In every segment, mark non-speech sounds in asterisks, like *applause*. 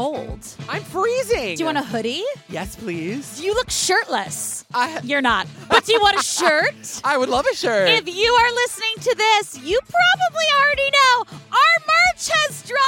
cold. I'm freezing. Do you want a hoodie? Yes, please. You look shirtless. I You're not. But do you want a shirt? *laughs* I would love a shirt. If you are listening to this, you probably already know our has dropped.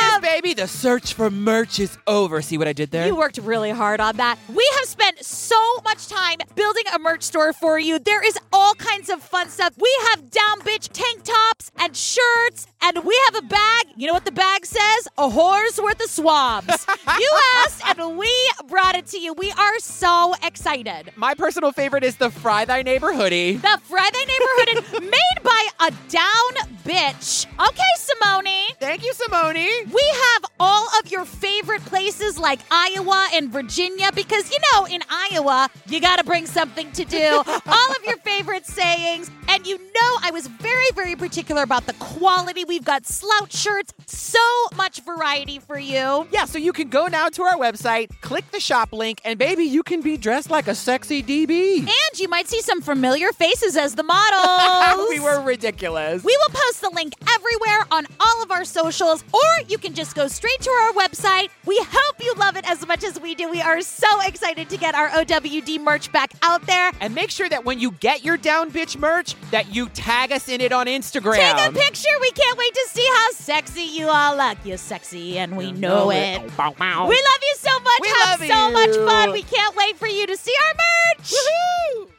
yes, baby. The search for merch is over. See what I did there? You worked really hard on that. We have spent so much time building a merch store for you. There is all kinds of fun stuff. We have down bitch tank tops and shirts, and we have a bag. You know what the bag says? A whore's worth of swabs. *laughs* you asked, and we brought it to you. We are so excited. My personal favorite is the Fry Thy Neighbor hoodie. The Friday Neighborhood made by a down bitch. Okay, Simone. Thank you, Simone. We have all of your favorite places like Iowa and Virginia because, you know, in Iowa, you got to bring something to do. *laughs* all of your favorite sayings. And you know, I was very, very particular about the quality. We've got slouch shirts, so much variety for you. Yeah, so you can go now to our website, click the shop link, and baby, you can be dressed like a sexy DB. And you might see some familiar faces as the models. *laughs* we were ridiculous. We will post the link everywhere on all of our socials, or you can just go straight to our website. We hope you love it as much as we do. We are so excited to get our OWD merch back out there. and make sure that when you get your down bitch merch, that you tag us in it on Instagram. Take a picture. We can't wait to see how sexy you all look. You're sexy, and we know it. Bow, bow. We love you so much. We Have so much fun. We can't wait for you to see our merch.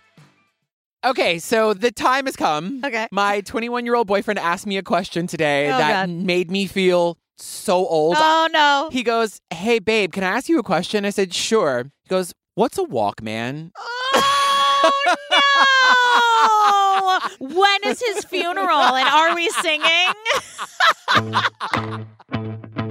Okay, so the time has come. Okay. My 21 year old boyfriend asked me a question today Oh, that God. made me feel so old. Oh no. He goes, Hey, babe, can I ask you a question? I said, Sure. He goes, What's a Walkman? Oh no! when is his funeral? And are we singing? *laughs*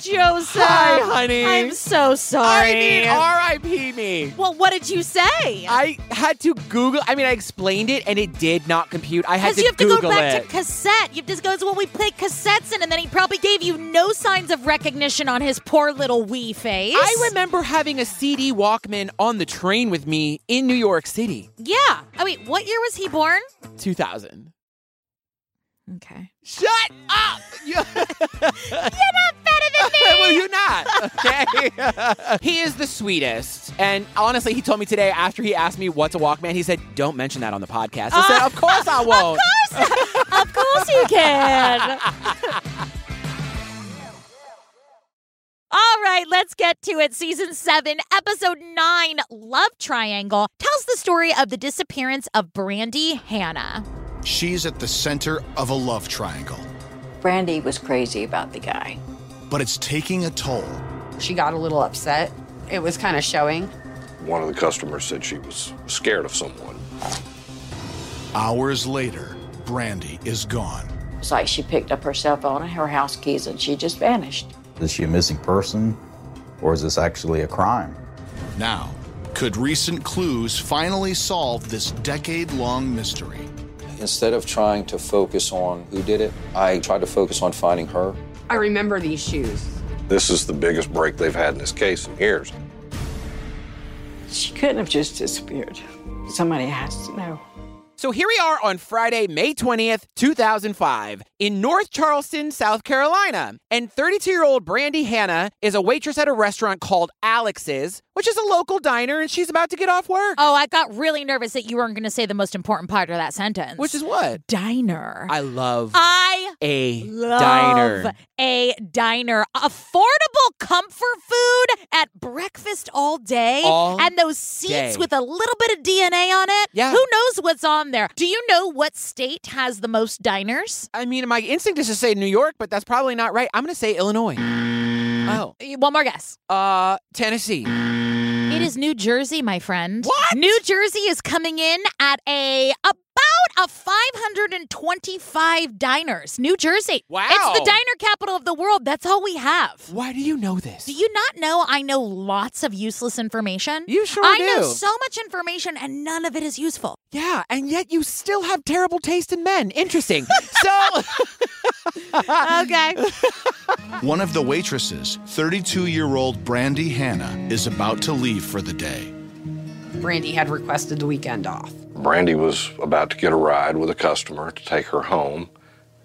Joseph. Hi, honey. I'm so sorry. I mean, R.I.P. me. well, what did you say? I had to Google. I mean, I explained it and it did not compute. I had to Google. Because you have to Google go back it. to cassette. You have to go, well, we played cassettes in, and then he probably gave you no signs of recognition on his poor little wee face. I remember having a CD Walkman on the train with me in New York City, Yeah. Oh, I mean, what year was he born? 2000. Okay. Shut up! You- *laughs* You're not better than me. *laughs* well, you're not. Okay. *laughs* he is the sweetest, and honestly, he told me today after he asked me what's a Walkman, he said, "Don't mention that on the podcast." I said, uh, "Of course I won't." Of course! of course you can. All right, let's get to it. Season 7, Episode 9, Love Triangle, tells the story of the disappearance of Brandy Hannah. She's at the center of a love triangle, Brandy was crazy about the guy. but it's taking a toll. She got a little upset. It was kind of showing. One of the customers said she was scared of someone. Hours later, Brandy is gone. It's like she picked up her cell phone and her house keys and she just vanished. Is she a missing person or is this actually a crime? Now, could recent clues finally solve this decade long mystery? Instead of trying to focus on who did it, I tried to focus on finding her. I remember these shoes. This is the biggest break they've had in this case in years. She couldn't have just disappeared. Somebody has to know. So here we are on Friday, May 20th, 2005, in North Charleston, South Carolina. And 32 year old Brandy Hannah is a waitress at a restaurant called Alex's, which is a local diner, and she's about to get off work. Oh, I got really nervous that you weren't going to say the most important part of that sentence. Which is what? diner. I love I a love diner. a diner. Affordable comfort food at breakfast all day. All and those seats day. with a little bit of DNA on it. Yeah. Who knows what's on there? Do you know what state has the most diners? I mean, my instinct is to say New York, but that's probably not right. I'm going to say Illinois. Oh. One more guess. Uh, Tennessee. It is New Jersey, my friend. What? New Jersey is coming in at a about a 525 diners. New Jersey. Wow. It's the diner capital of the world. That's all we have. Why do you know this? Do you not know I know lots of useless information? You sure I do. know so much information and none of it is useful. Yeah, and yet you still have terrible taste in men. Interesting. *laughs* so, Okay. One of the waitresses, 32 year old Brandy Hannah, is about to leave for the day. Brandy had requested the weekend off. Brandy was about to get a ride with a customer to take her home,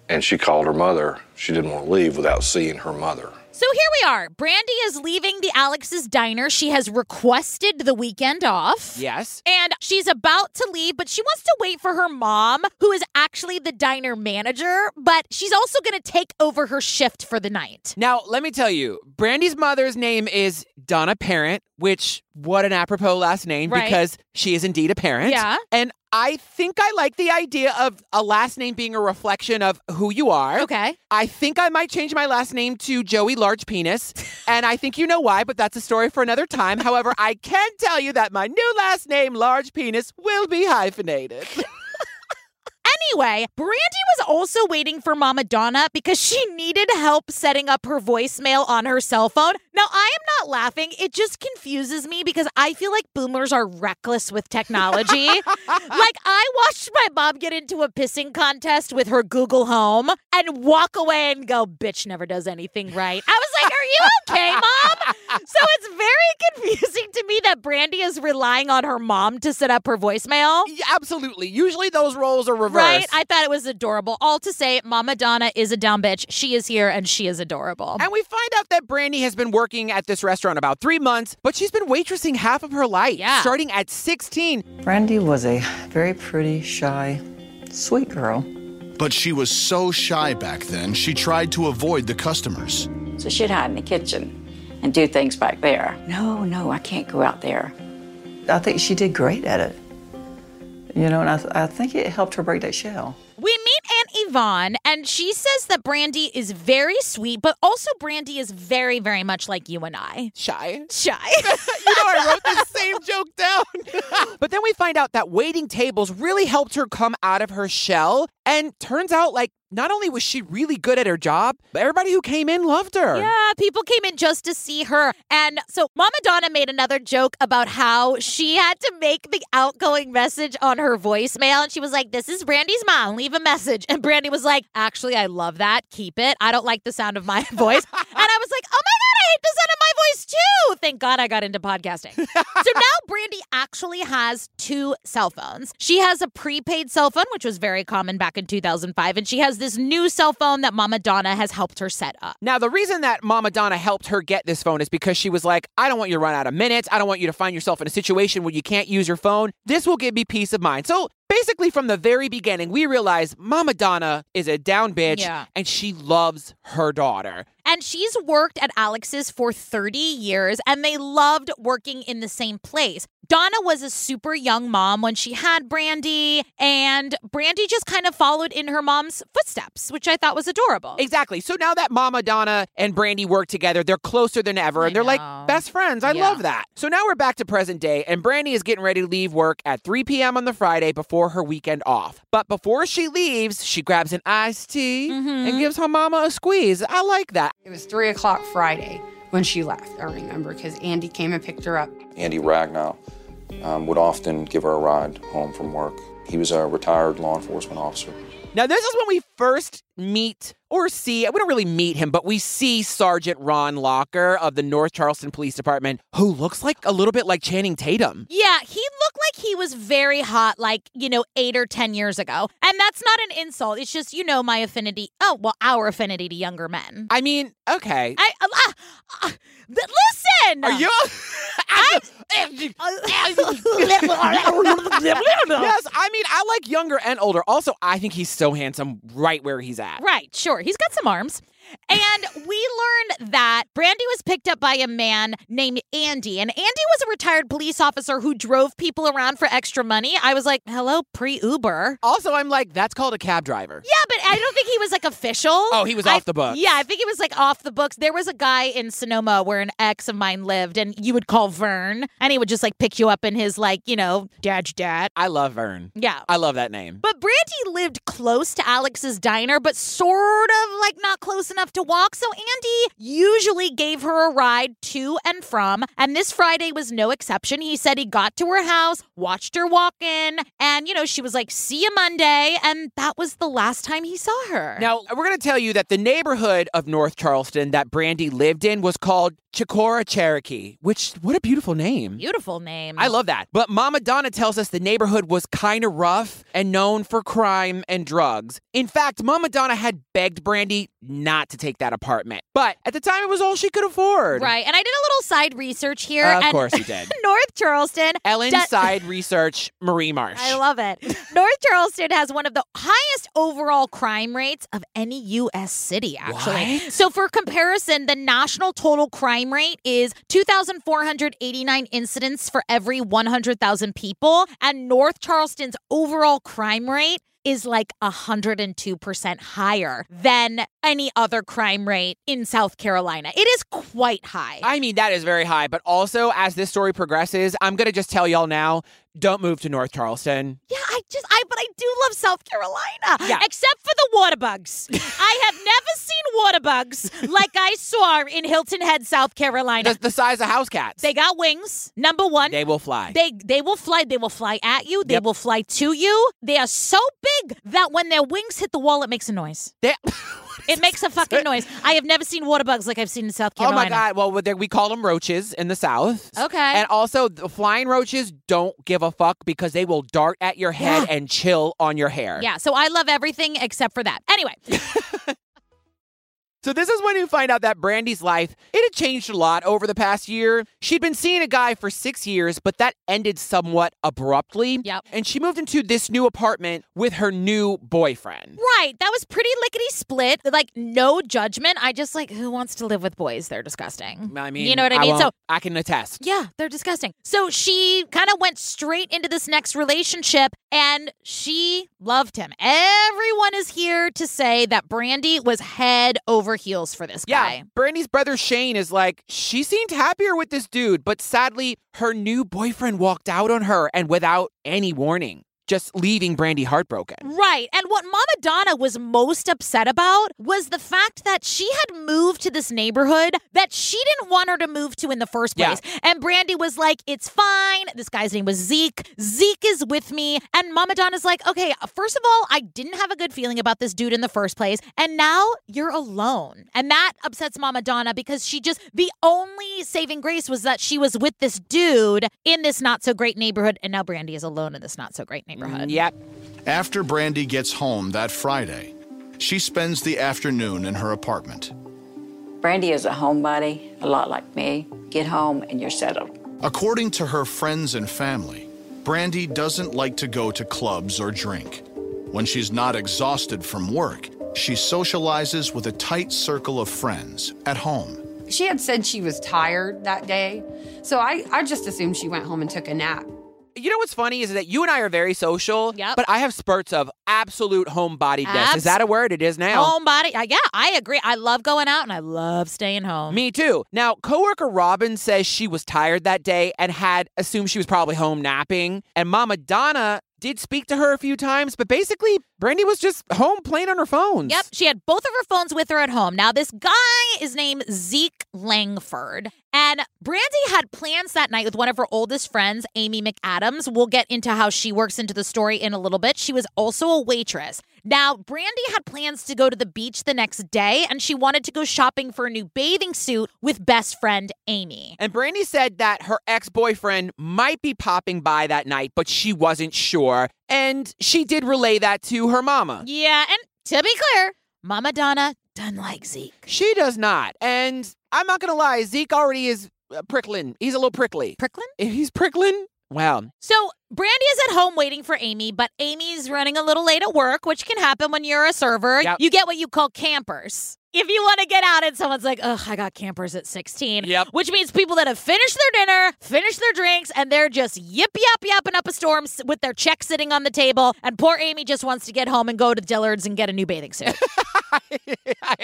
and she called her mother. She didn't want to leave without seeing her mother. So here we are. Brandy is leaving the Alex's diner. She has requested the weekend off. Yes. And she's about to leave, but she wants to wait for her mom, who is actually the diner manager, but she's also going to take over her shift for the night. Now, let me tell you, Brandy's mother's name is Donna Parent, which, what an apropos last name Right. because she is indeed a parent. Yeah. And I think I like the idea of a last name being a reflection of who you are. Okay. I think I might change my last name to Joey Large Penis. *laughs* and I think you know why, but that's a story for another time. However, I can tell you that my new last name, Large Penis, will be hyphenated. *laughs* Anyway, Brandy was also waiting for Mama Donna because she needed help setting up her voicemail on her cell phone. Now, I am not laughing. It just confuses me because I feel like boomers are reckless with technology. *laughs* like, I watched my mom get into a pissing contest with her Google Home and walk away and go, bitch never does anything right. I was like, Are you okay, mom? So *laughs* it's very confusing to me that Brandy is relying on her mom to set up her voicemail. Yeah, Absolutely. Usually those roles are reversed. Right? I thought it was adorable. All to say, Mama Donna is a dumb bitch. She is here and she is adorable. And we find out that Brandy has been working at this restaurant about three months, but she's been waitressing half of her life, Yeah. starting at 16. Brandy was a very pretty, shy, sweet girl. But she was so shy back then, she tried to avoid the customers. So she'd hide in the kitchen and do things back there. No, no, I can't go out there. I think she did great at it. You know, and I, I think it helped her break that shell. We meet Aunt Yvonne, and she says that Brandy is very sweet, but also Brandy is very, very much like you and I. Shy. Shy. *laughs* you know, I wrote the same joke down. *laughs* but then we find out that waiting tables really helped her come out of her shell. And turns out, like, not only was she really good at her job, but everybody who came in loved her. Yeah, people came in just to see her. And so Mama Donna made another joke about how she had to make the outgoing message on her voicemail. And she was like, This is Brandy's mom. Leave a message. And Brandy was like, Actually, I love that. Keep it. I don't like the sound of my *laughs* voice. and I was like, Oh my God, I hate the sound of my voice too. Thank God I got into podcasting. *laughs* so now Brandy actually has two cell phones. She has a prepaid cell phone, which was very common back in 2005. And she has this new cell phone that Mama Donna has helped her set up. Now, the reason that Mama Donna helped her get this phone is because she was like, I don't want you to run out of minutes. I don't want you to find yourself in a situation where you can't use your phone. This will give me peace of mind. So basically, from the very beginning, we realize Mama Donna is a down bitch Yeah. and she loves her daughter. And she's worked at Alex's for 30 years and they loved working in the same place. Donna was a super young mom when she had Brandy, and Brandy just kind of followed in her mom's footsteps, which I thought was adorable. Exactly. So now that Mama Donna and Brandy work together, they're closer than ever I and they're know. like best friends. I Yeah. love that. So now we're back to present day and Brandy is getting ready to leave work at 3 p.m. on the Friday before her weekend off. But before she leaves, she grabs an iced tea Mm-hmm. and gives her mama a squeeze. I like that. It was three o'clock Friday when she left. I remember because Andy came and picked her up. Andy Ragnow um, would often give her a ride home from work. He was a retired law enforcement officer. Now, this is when we first meet or see, we don't really meet him, but we see Sergeant Ron Locker of the North Charleston Police Department, who looks like a little bit like Channing Tatum. Yeah, he looked like he was very hot, like, you know, eight or 10 years ago. And that's not an insult. It's just, you know, my affinity. Oh, well, our affinity to younger men. I mean, okay. I, uh, uh, uh, listen. Are you? *laughs* I- *laughs* *laughs* yes, I mean, I like younger and older. Also, I think he's so handsome right where he's at. Right, sure. He's got some arms. And we learned that Brandy was picked up by a man named Andy. And Andy was a retired police officer who drove people around for extra money. I was like, hello, pre Uber. Also, I'm like, that's called a cab driver. Yeah, but I don't think he was like official. Oh, he was I- off the books. Yeah, I think he was like off the books. There was a guy in Sonoma where an ex of mine lived, and you would call Vern, and he would just like pick you up in his like, you know, dad, dad. I love Vern. Yeah. I love that name. But Brandy lived close to Alex's diner, but sort of like not close enough enough to walk, so Andy usually gave her a ride to and from. And this Friday was no exception. He said he got to her house, watched her walk in, and, you know, she was like, see you Monday. And that was the last time he saw her. Now, we're going to tell you that the neighborhood of North Charleston that Brandy lived in was called Chicora Cherokee, which, what a beautiful name. Beautiful name. I love that. But Mama Donna tells us the neighborhood was kind of rough and known for crime and drugs. In fact, Mama Donna had begged Brandy not to take that apartment. But at the time, it was all she could afford. Right. And I did a little side research here. Of and course you *laughs* did. North Charleston. Ellen does- Side Research, Marie Marsh. I love it. North Charleston has one of the highest overall crime rates of any U.S. city, actually. What? So, for comparison, the national total crime rate is 2,489 incidents for every 100,000 people. And North Charleston's overall crime rate is like 102% higher than any other crime rate in South Carolina. It is quite high. I mean, that is very high. But also, as this story progresses, I'm going to just tell y'all now don't move to North Charleston. Yeah, I just I but I do love South Carolina. Yeah. Except for the water bugs. *laughs* I have never seen water bugs like I saw in Hilton Head, South Carolina. The, the size of house cats. they got wings. Number one. They will fly. They they will fly. They will fly at you. They Yep. will fly to you. They are so big that when their wings hit the wall, it makes a noise. They- *laughs* It makes a fucking *laughs* noise. I have never seen water bugs like I've seen in South Carolina. Oh my God. Well, there- we call them roaches in the South. Okay. And also, the flying roaches don't give a fuck because they will dart at your head Yeah. *gasps* and chill on your hair. Yeah. So I love everything except for that. Anyway. *laughs* So this is when you find out that Brandy's life, it had changed a lot over the past year. She'd been seeing a guy for six years, but that ended somewhat abruptly. Yep. And she moved into this new apartment with her new boyfriend. Right. That was pretty lickety split. Like, no judgment. I just like, who wants to live with boys? They're disgusting. I mean, you know what I mean? so, I can attest. yeah, they're disgusting. So she kind of went straight into this next relationship and she loved him. Everyone is here to say that Brandy was head over heels for this Yeah, guy. Brandy's brother Shane is like, she seemed happier with this dude, but sadly, her new boyfriend walked out on her and without any warning, just leaving Brandy heartbroken. Right. And what Mama Donna was most upset about was the fact that she had moved to this neighborhood that she didn't want her to move to in the first Yeah. place. And Brandy was like, it's fine. This guy's name was Zeke. Zeke is with me. And Mama Donna's like, okay, first of all, I didn't have a good feeling about this dude in the first place. And now you're alone. And that upsets Mama Donna because she just, the only saving grace was that she was with this dude in this not so great neighborhood. And now Brandy is alone in this not so great neighborhood. Yep. After Brandy gets home that Friday, she spends the afternoon in her apartment. Brandy is a homebody, a lot like me. Get home and you're settled. According to her friends and family, Brandy doesn't like to go to clubs or drink. When she's not exhausted from work, she socializes with a tight circle of friends at home. She had said she was tired that day. So I, I just assumed she went home and took a nap. You know what's funny is that you and I are very social, Yep. but I have spurts of absolute homebodiedness. Abs- Is that a word? It is now. Homebody. Uh, yeah, I agree. I love going out and I love staying home. Me too. Now, coworker Robin says she was tired that day and had assumed she was probably home napping. And Mama Donna did speak to her a few times, but basically, Brandy was just home playing on her phones. Yep, she had both of her phones with her at home. Now, this guy is named Zeke Langford. And Brandy had plans that night with one of her oldest friends, Amy McAdams. We'll get into how she works into the story in a little bit. She was also a waitress. Now, Brandy had plans to go to the beach the next day, and she wanted to go shopping for a new bathing suit with best friend Amy. And Brandy said that her ex boyfriend might be popping by that night, but she wasn't sure. And she did relay that to her mama. Yeah, and to be clear, Mama Donna doesn't like Zeke. She does not. And I'm not going to lie, Zeke already is uh, prickling. He's a little prickly. Pricklin? If he's pricklin, wow. So Brandy is at home waiting for Amy, but Amy's running a little late at work, which can happen when you're a server. Yep. You get what you call campers. If you want to get out and someone's like, ugh, I got campers at 16. Yep. Which means people that have finished their dinner, finished their drinks, and they're just yip yap yapping up a storm with their check sitting on the table. And poor Amy just wants to get home and go to Dillard's and get a new bathing suit. *laughs* I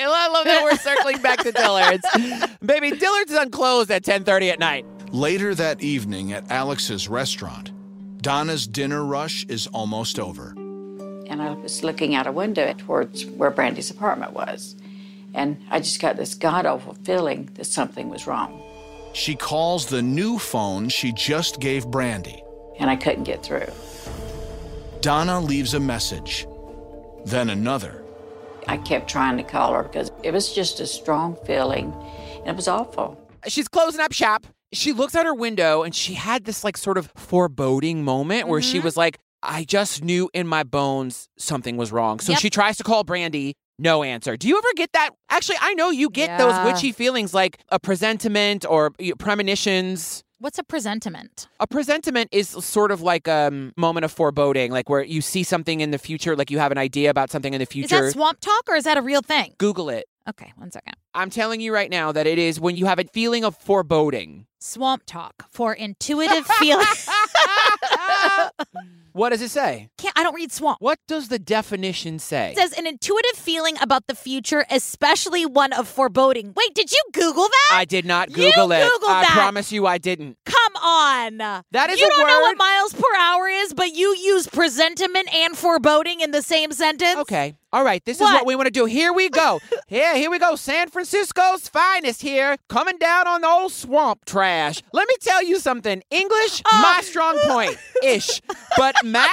love, love that we're circling back to Dillard's. *laughs* Baby, Dillard's is unclosed at 10:30 at night. Later that evening at Alex's restaurant, Donna's dinner rush is almost over. And I was looking out a window towards where Brandy's apartment was. And I just got this god awful feeling that something was wrong. She calls the new phone she just gave Brandy. And I couldn't get through. Donna leaves a message, then another. I kept trying to call her because it was just a strong feeling and it was awful. She's closing up shop. She looks out her window and she had this like sort of foreboding moment where she mm-hmm. was like, I just knew in my bones something was wrong. So Yep. she tries to call Brandy, no answer. Do you ever get that? Actually, I know you get Yeah. those witchy feelings like a presentiment or premonitions. What's a presentiment? A presentiment is sort of like a um, moment of foreboding, like where you see something in the future, like you have an idea about something in the future. Is that swamp talk or is that a real thing? Google it. Okay, one second. I'm telling you right now that it is when you have a feeling of foreboding. Swamp talk for intuitive feeling. *laughs* *laughs* What does it say? Can't I don't read swamp. What does the definition say? It says an intuitive feeling about the future, especially one of foreboding. Wait, did you Google that? I did not You Google it. Googled I that. promise you I didn't. Come on. That is you don't know what miles per hour is, but you use presentiment and foreboding in the same sentence. Okay. All right. This is What? what we want to do. Here we go. *laughs* yeah, here we go. San Francisco's finest here, coming down on the old swamp trash. Let me tell you something. English, Oh. my strong point, *laughs* ish. But math,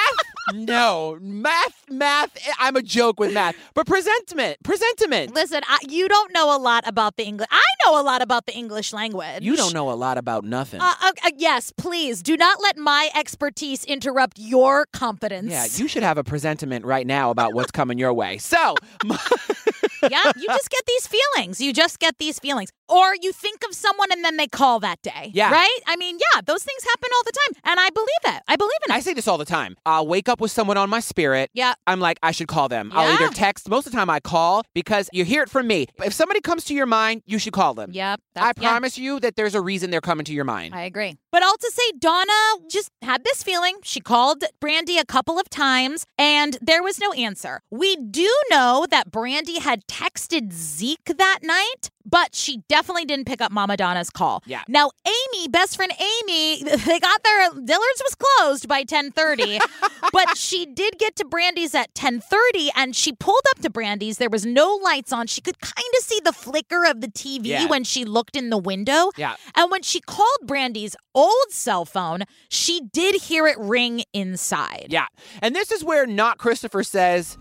no. Math, math. I'm a joke with math. But presentiment, presentiment. Listen, I, you don't know a lot about the English. I know a lot about the English language. You don't know a lot about nothing. Uh, uh, uh, yes, please do not let my expertise interrupt your competence. yeah, you should have a presentiment right now about what's coming your way. So, *laughs* yeah, you just get these feelings. You just get these feelings. Or you think of someone and then they call that day. Yeah. Right? I mean, yeah, those things happen all the time. And I believe it. I believe in it. I say this all the time. I'll wake up with someone on my spirit. Yeah. I'm like, I should call them. I'll either text. Most of the time, I call because you hear it from me. If somebody comes to your mind, you should call them. Yep. I that's- yeah. promise you that there's a reason they're coming to your mind. I agree. But all to say, Donna just had this feeling. She called Brandy a couple of times and there was no answer. We do know that Brandy had texted Zeke that night, but she definitely didn't pick up Mama Donna's call. Yeah. Now, Amy, best friend Amy, *laughs* they got there. Dillard's was closed by 1030, *laughs* but she did get to Brandy's at 1030 and she pulled up to Brandy's. There was no lights on. She could kind of see the flicker of the TV Yeah. when she looked in the window. Yeah. And when she called Brandy's old cell phone, she did hear it ring inside. Yeah. And this is where Not Christopher says,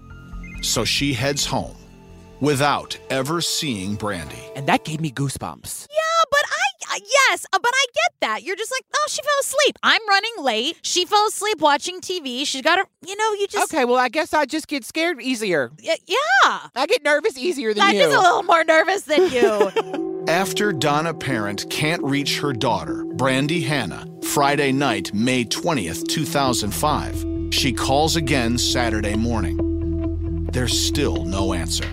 So she heads home without ever seeing Brandy. and that gave me goosebumps. Yeah, but I, uh, yes, uh, but I get that. You're just like, oh, she fell asleep. I'm running late. She fell asleep watching TV. She's got her, you know, you just, Okay, well, I guess I just get scared easier. Y- yeah. I get nervous easier than I'm you. just a little more nervous than you. *laughs* After Donna Parent can't reach her daughter, Brandy Hannah, Friday night, May 20th, 2005, she calls again Saturday morning. There's still no answer.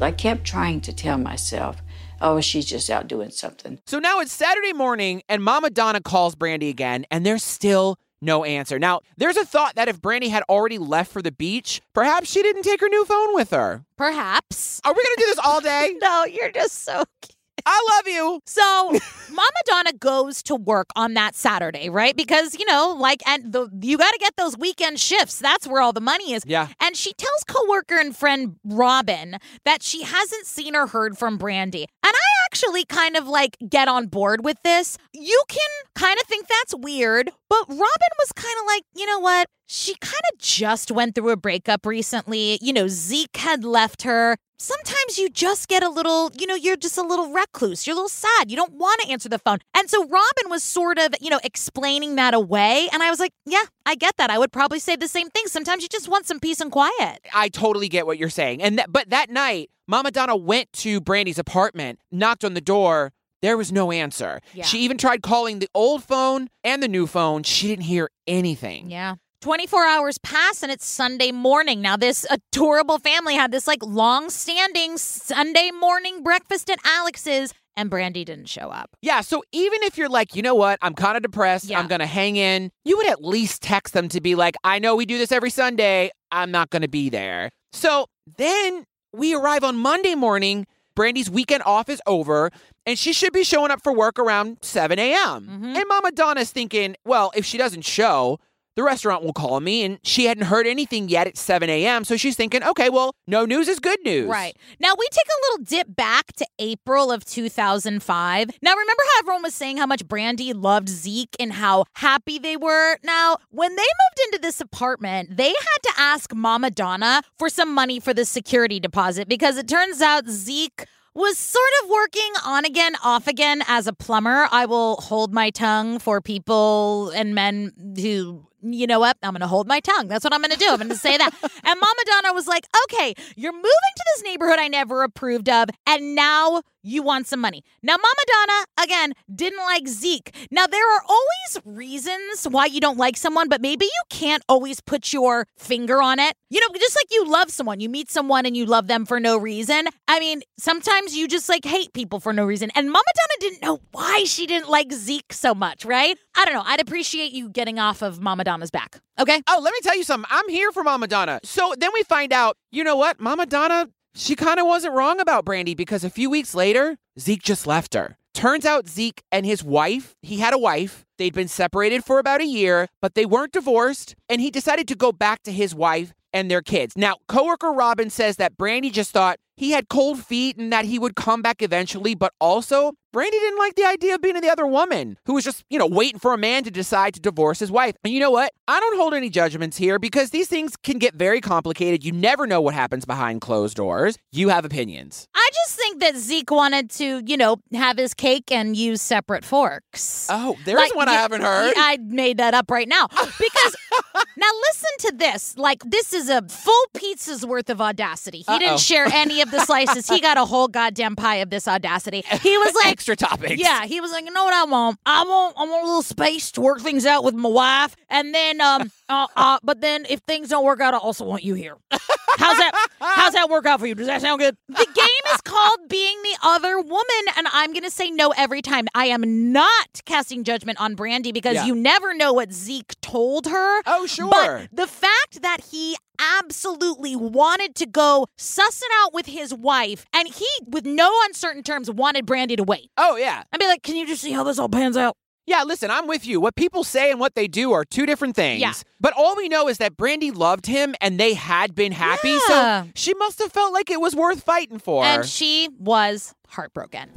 I kept trying to tell myself, oh, she's just out doing something. So now it's Saturday morning, and Mama Donna calls Brandy again, and there's still no answer. Now, there's a thought that if Brandy had already left for the beach, perhaps she didn't take her new phone with her. Perhaps. Are we gonna do this all day? *laughs* No, you're just so cute. I love you. So, *laughs* Mama Donna goes to work on that Saturday, right? Because, you know, like, and the, you got to get those weekend shifts. That's where all the money is. Yeah. And she tells coworker and friend Robin that she hasn't seen or heard from Brandy. And I actually kind of like get on board with this. You can kind of think that's weird, but Robin was kind of like, you know what? She kind of just went through a breakup recently. You know, Zeke had left her. Sometimes you just get a little, you know, you're just a little recluse. You're a little sad. You don't want to answer the phone. And so Robin was sort of, you know, explaining that away. And I was like, yeah, I get that. I would probably say the same thing. Sometimes you just want some peace and quiet. I totally get what you're saying. And that, but that night, Mama Donna went to Brandy's apartment, knocked on the door. There was no answer. Yeah. She even tried calling the old phone and the new phone. She didn't hear anything. Yeah. 24 hours pass and it's Sunday morning. Now, this adorable family had this like long standing Sunday morning breakfast at Alex's, and Brandy didn't show up. Yeah, so even if you're like, you know what, I'm kind of depressed, Yeah. I'm going to hang in, you would at least text them to be like, I know we do this every Sunday, I'm not going to be there. So then we arrive on Monday morning. Brandy's weekend off is over, and she should be showing up for work around 7 a.m. Mhm. And Mama Donna's thinking, well, if she doesn't show, the restaurant will call me. And she hadn't heard anything yet at 7 a.m. So she's thinking, okay, well, no news is good news. Right. Now we take a little dip back to April of 2005. Now remember how everyone was saying how much Brandy loved Zeke and how happy they were? Now, when they moved into this apartment, they had to ask Mama Donna for some money for the security deposit because it turns out Zeke was sort of working on again, off again as a plumber. I will hold my tongue for people and men who you know what? I'm going to hold my tongue. That's what I'm going to do. I'm going to say that. *laughs* and Mama Donna was like, okay, you're moving to this neighborhood I never approved of, and now you want some money. Now, Mama Donna, again, didn't like Zeke. Now, there are always reasons why you don't like someone, but maybe you can't always put your finger on it. You know, just like you love someone, you meet someone and you love them for no reason. I mean, sometimes you just like hate people for no reason. And Mama Donna didn't know why she didn't like Zeke so much, right? I don't know. I'd appreciate you getting off of Mama Donna's back. Okay. Oh, let me tell you something. I'm here for Mama Donna. So then we find out, you know what? Mama Donna, she kind of wasn't wrong about Brandy because a few weeks later, Zeke just left her. Turns out Zeke and his wife, he had a wife. They'd been separated for about a year, but they weren't divorced. And he decided to go back to his wife and their kids. Now, coworker Robin says that Brandy just thought he had cold feet and that he would come back eventually, but also Brandy didn't like the idea of being the other woman who was just, you know, waiting for a man to decide to divorce his wife. And you know what? I don't hold any judgments here because these things can get very complicated. You never know what happens behind closed doors. You have opinions. I just think that Zeke wanted to, you know, have his cake and use separate forks. Oh, there's like, one I haven't heard. I made that up right now. Because *laughs* now listen to this. Like, this is a full pizza's worth of audacity. He Uh-oh. didn't share any of the slices. he got a whole goddamn pie of this audacity. He was like, extra topics. Yeah, he was like, you know what I want? I want I want a little space to work things out with my wife, and then um, uh, uh, but then if things don't work out, I also want you here. *laughs* How's that? How's that work out for you? Does that sound good? The game is called being the other woman, and I'm gonna say no every time. I am not casting judgment on Brandy because yeah. you never know what Zeke told her. Oh, sure. But the fact that he absolutely wanted to go suss it out with his wife, and he, with no uncertain terms, wanted Brandy to wait. Oh, yeah. I'd be like, can you just see how this all pans out? Yeah, listen, I'm with you. What people say and what they do are two different things. Yeah. But all we know is that Brandy loved him and they had been happy. Yeah. So she must have felt like it was worth fighting for. And she was heartbroken.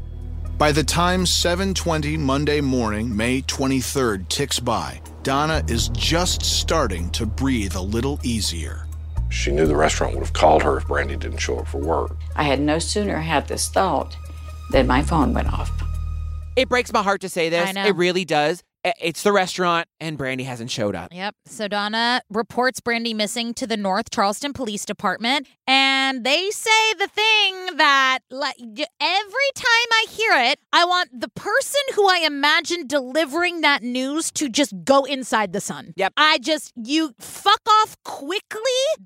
By the time 7:20 Monday morning, May 23rd ticks by, Donna is just starting to breathe a little easier. She knew the restaurant would have called her if Brandy didn't show up for work. I had no sooner had this thought than my phone went off. It breaks my heart to say this. It really does. It's the restaurant, and Brandy hasn't showed up. Yep. So Donna reports Brandy missing to the North Charleston Police Department, and they say the thing that like every time I hear it, I want the person who I imagine delivering that news to just go inside the sun. Yep. I just you fuck off quickly.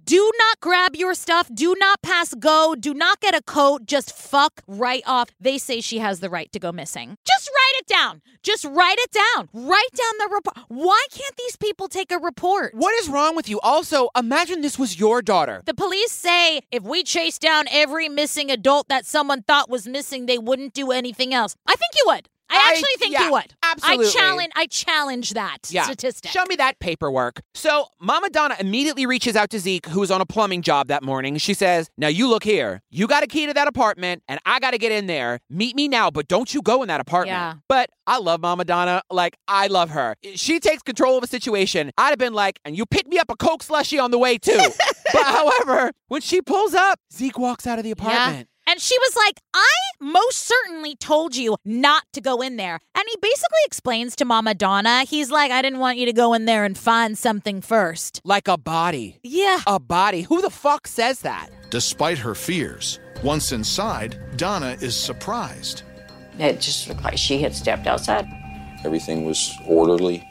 Do not grab your stuff. Do not pass go. Do not get a coat. Just fuck right off. They say she has the right to go missing. Just write it down. Just write it down Write down the report. Why can't these people take a report? What is wrong with you? Also, imagine this was your daughter. The police say if we chase down every missing adult that someone thought was missing, they wouldn't do anything else. I think you would. I actually I, think yeah, you would. Absolutely. I challenge I challenge that yeah. statistic. Show me that paperwork. So Mama Donna immediately reaches out to Zeke, who was on a plumbing job that morning. She says, Now you look here. You got a key to that apartment, and I gotta get in there. Meet me now, but don't you go in that apartment. Yeah. But I love Mama Donna. Like, I love her. She takes control of a situation. I'd have been like, and you pick me up a Coke slushy on the way too. *laughs* but however, when she pulls up, Zeke walks out of the apartment. Yeah. And she was like, I most certainly told you not to go in there. And he basically explains to Mama Donna, he's like, I didn't want you to go in there and find something first. Like a body. Yeah. A body. Who the fuck says that? Despite her fears, once inside, Donna is surprised. It just looked like she had stepped outside. Everything was orderly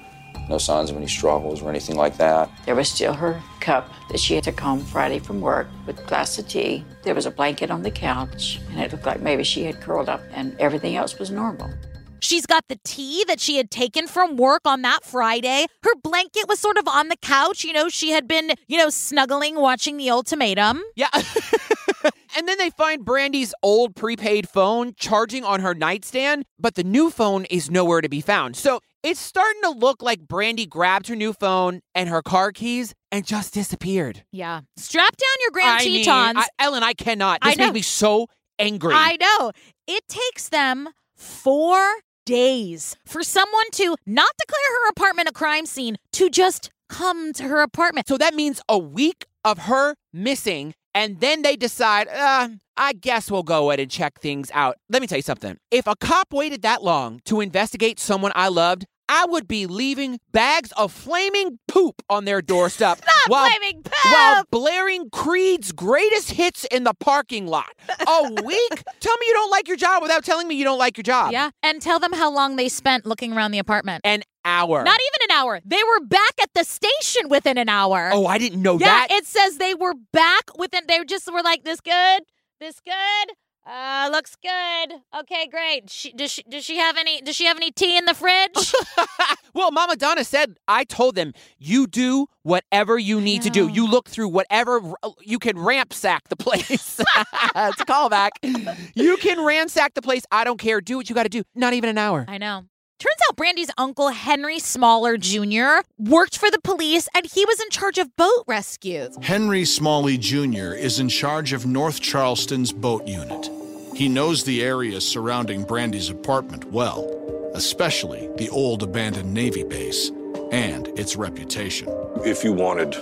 no signs of any struggles or anything like that. There was still her cup that she had to come Friday from work with a glass of tea. There was a blanket on the couch, and it looked like maybe she had curled up, and everything else was normal. She's got the tea that she had taken from work on that Friday. Her blanket was sort of on the couch. You know, she had been, you know, snuggling watching the ultimatum. Yeah. *laughs* and then they find Brandy's old prepaid phone charging on her nightstand, but the new phone is nowhere to be found. So it's starting to look like Brandy grabbed her new phone and her car keys and just disappeared. Yeah. Strap down your Grand I mean, Tetons. I- Ellen, I cannot. I This know. made me so angry. I know. It takes them four days for someone to not declare her apartment a crime scene, to just come to her apartment. So that means a week of her missing, and then they decide, uh, I guess we'll go ahead and check things out. Let me tell you something. If a cop waited that long to investigate someone I loved, I would be leaving bags of flaming poop on their doorstep while, flaming poop. while blaring Creed's greatest hits in the parking lot. A *laughs* week? Tell me you don't like your job without telling me you don't like your job. Yeah. And tell them how long they spent looking around the apartment. An hour. Not even an hour. They were back at the station within an hour. oh, I didn't know yeah. that. It says they were back within, they just were like, this good? This good? Uh, looks good. Okay, great. She, does she does she have any does she have any tea in the fridge? *laughs* well, Mama Donna said, I told them, you do whatever you need to do. You look through whatever, you can ransack the place. *laughs* it's a callback. *laughs* You can ransack the place. I don't care. Do what you got to do. Not even an hour. I know. Turns out Brandy's uncle, Henry Smalley Jr., worked for the police and he was in charge of boat rescues. Henry Smalley Jr. is in charge of North Charleston's boat unit. He knows the area surrounding Brandy's apartment well, especially the old abandoned Navy base and its reputation. If you wanted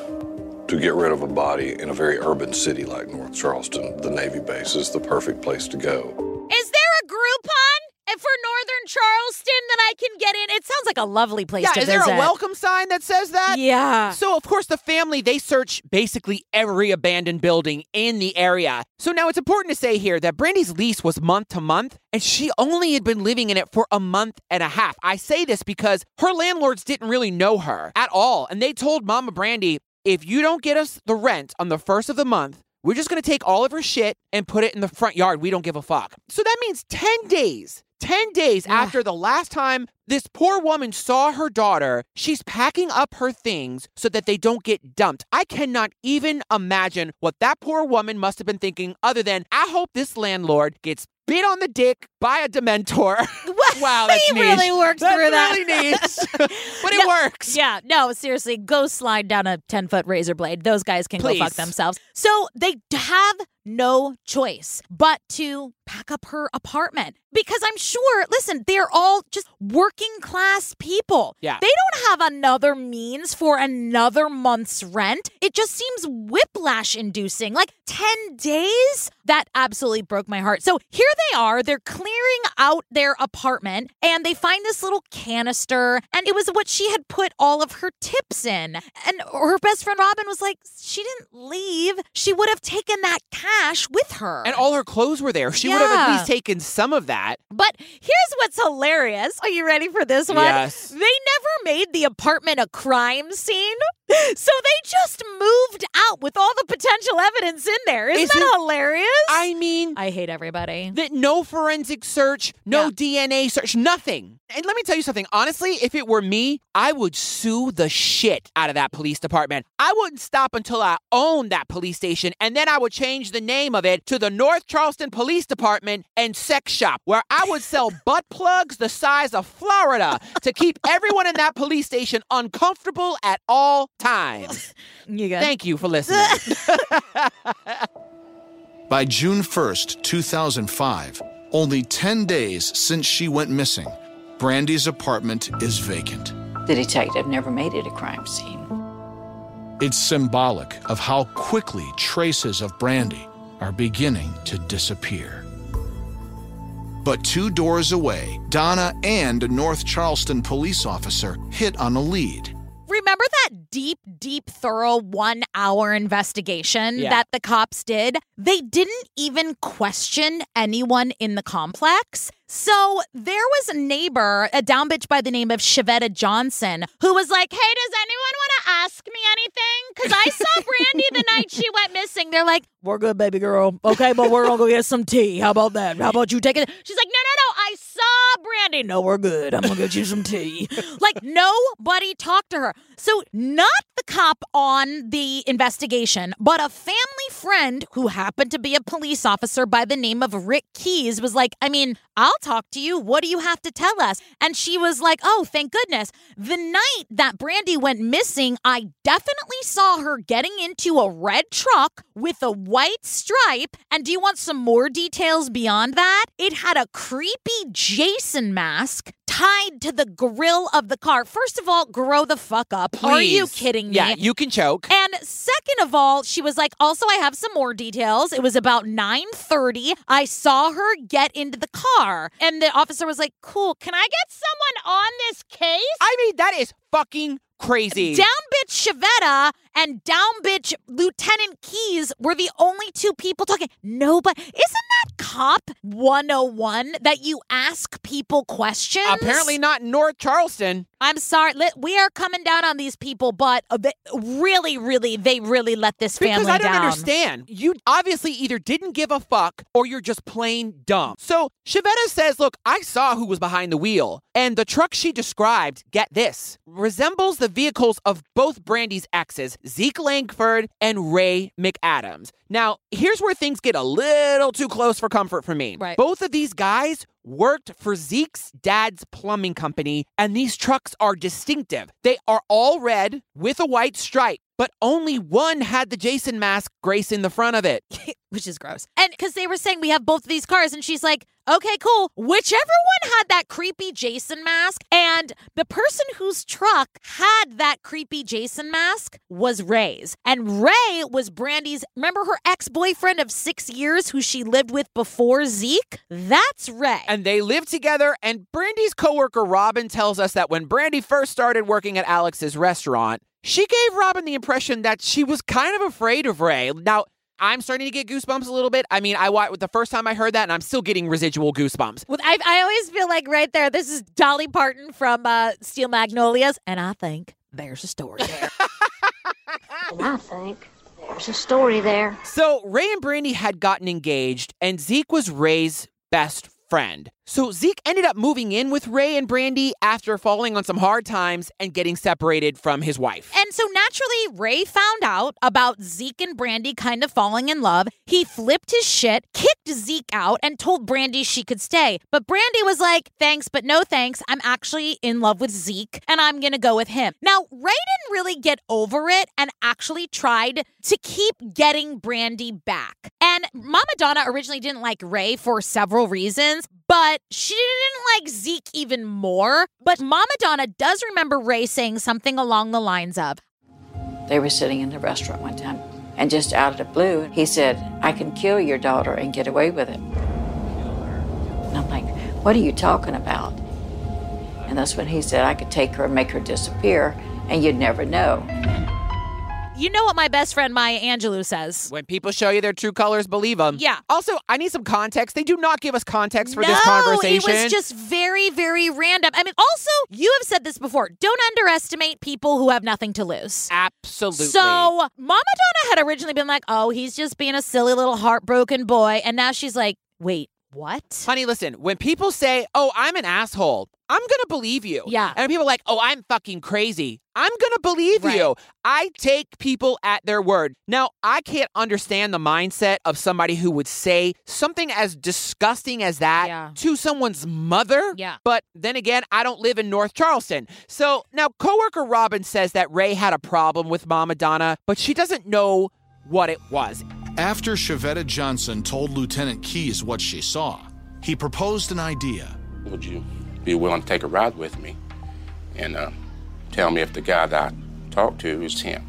to get rid of a body in a very urban city like North Charleston, the Navy base is the perfect place to go. Is there a Groupon for Northern Charleston that I can get in? It sounds like a lovely place Yeah, to is visit. there a welcome sign that says that? Yeah. So, of course, the family, they search basically every abandoned building in the area. So now it's important to say here that Brandy's lease was month to month, and she only had been living in it for a month and a half. I say this because her landlords didn't really know her at all. And they told Mama Brandy, if you don't get us the rent on the first of the month, we're just gonna take all of her shit and put it in the front yard. We don't give a fuck. So that means 10 days. 10 days after the last time this poor woman saw her daughter, she's packing up her things so that they don't get dumped. I cannot even imagine what that poor woman must have been thinking, other than, I hope this landlord gets bit on the dick by a Dementor. *laughs* wow, *laughs* that's he niche. really works That's through that. really niche. *laughs* but it No, works. Yeah, no, seriously, go slide down a 10 foot razor blade. Those guys can go fuck themselves. So they have no choice but to pack up her apartment because I'm sure, listen, they're all just working class people. Yeah. They don't have another means for another month's rent. It just seems whiplash inducing. Like 10 days? That absolutely broke my heart. So here they are. They're clearing out their apartment and they find this little canister and it was what she had put all of her tips in. And her best friend Robin was like, she didn't leave. She would have taken that cash with her. And all her clothes were there. She would have at least taken some of that. But here's what's hilarious. Are you ready for this one? Yes. They never made the apartment a crime scene. *laughs* So they just moved out with all the potential evidence in there. Isn't, Isn't- that hilarious? I mean, I hate everybody. that no forensic search, no DNA search, nothing. And let me tell you something. Honestly, if it were me, I would sue the shit out of that police department. I wouldn't stop until I owned that police station, and then I would change the name of it to the North Charleston Police Department and Sex Shop, where I would sell *laughs* butt plugs the size of Florida to keep everyone in that police station uncomfortable at all times. *laughs* You good? Thank you for listening. *laughs* By June 1st, 2005, only 10 days since she went missing, Brandy's apartment is vacant. The detective never made it a crime scene. It's symbolic of how quickly traces of Brandy are beginning to disappear. But two doors away, Donna and a North Charleston police officer hit on a lead. Deep, deep, thorough one hour investigation Yeah. that the cops did? They didn't even question anyone in the complex. So there was a neighbor, a down bitch by the name of Shavetta Johnson, who was like, Hey, does anyone want to ask me anything? Because I saw *laughs* Brandy the night she went missing. They're like, we're good, baby girl. Okay, but we're going to go get some tea. How about that? How about you take it? She's like, no, no, no. I saw Brandy. No, we're good. I'm going to get you some tea. *laughs* like, nobody talked to her. So, not the cop on the investigation, but a family friend who happened to be a police officer by the name of Rick Keys was like, I mean, I'll talk to you. What do you have to tell us? And she was like, Oh, thank goodness. The night that Brandy went missing, I definitely saw her getting into a red truck with a white stripe. And do you want some more details beyond that? It had a creepy Jason mask tied to the grill of the car. First of all, grow the fuck up. Are you kidding me? Yeah, you can choke. And second of all, she was like, also I have some more details. It was about 9:30. I saw her get into the car. And the officer was like, "Cool, can I get someone on this case?" I mean, that is fucking crazy. Down bitch Shavetta and down bitch Lieutenant Keys were the only two people talking. Nobody. Isn't that cop 101 that you ask people questions? Apparently not in North Charleston. I'm sorry. We are coming down on these people, but really, really, they really let this family Because I don't down. understand. You obviously either didn't give a fuck or you're just plain dumb. So Shavetta says, Look, I saw who was behind the wheel. And the truck she described, get this, resembles the vehicles of both Brandy's exes, Zeke Langford and Ray McAdams. Now, here's where things get a little too close for comfort for me. Right. Both of these guys worked for Zeke's dad's plumbing company, and these trucks are distinctive. They are all red with a white stripe, but only one had the Jason mask grace in the front of it. *laughs* which is gross. And because they were saying we have both of these cars, and she's like, okay, cool. Whichever one had that creepy Jason mask, and the person whose truck had that creepy Jason mask was Ray's. And Ray was Brandy's, remember her ex boyfriend of six years who she lived with before Zeke? That's Ray. And they lived together, and Brandy's coworker Robin tells us that when Brandy first started working at Alex's restaurant, she gave Robin the impression that she was kind of afraid of Ray. Now, I'm starting to get goosebumps a little bit. I mean, I wa- the first time I heard that, and I'm still getting residual goosebumps. Well, I, I always feel like right there, this is Dolly Parton from uh, Steel Magnolias, and I think there's a story there. *laughs* And I think there's a story there. So Ray and Brandy had gotten engaged, and Zeke was Ray's best friend. So Zeke ended up moving in with Ray and Brandy after falling on some hard times and getting separated from his wife. And so naturally, Ray found out about Zeke and Brandy kind of falling in love. He flipped his shit, kicked Zeke out, and told Brandy she could stay. But Brandy was like, thanks, but no thanks. I'm actually in love with Zeke, and I'm gonna go with him. Now, Ray didn't really get over it and actually tried to keep getting Brandy back. And Mama Donna originally didn't like Ray for several reasons, but she didn't like Zeke even more. But Mama Donna does remember Ray saying something along the lines of, They were sitting in the restaurant one time, and just out of the blue, he said, I can kill your daughter and get away with it. And I'm like, What are you talking about? And that's when he said, I could take her and make her disappear, and you'd never know. You know what my best friend Maya Angelou says? When people show you their true colors, believe them. Yeah. Also, I need some context. They do not give us context for no, this conversation. it was just very, very random. I mean, also, you have said this before. Don't underestimate people who have nothing to lose. Absolutely. So, Mama Donna had originally been like, oh, he's just being a silly little heartbroken boy. And now she's like, wait, what? Honey, listen, when people say, oh, I'm an asshole, I'm going to believe you. Yeah. And people are like, oh, I'm fucking crazy, I'm going to believe Right. you. I take people at their word. Now, I can't understand the mindset of somebody who would say something as disgusting as that Yeah. to someone's mother. Yeah. But then again, I don't live in North Charleston. So now, coworker Robin says that Ray had a problem with Mama Donna, but she doesn't know what it was. After Shavetta Johnson told Lieutenant Keys what she saw, he proposed an idea. Would you be willing to take a ride with me and uh, tell me if the guy that I talked to is him?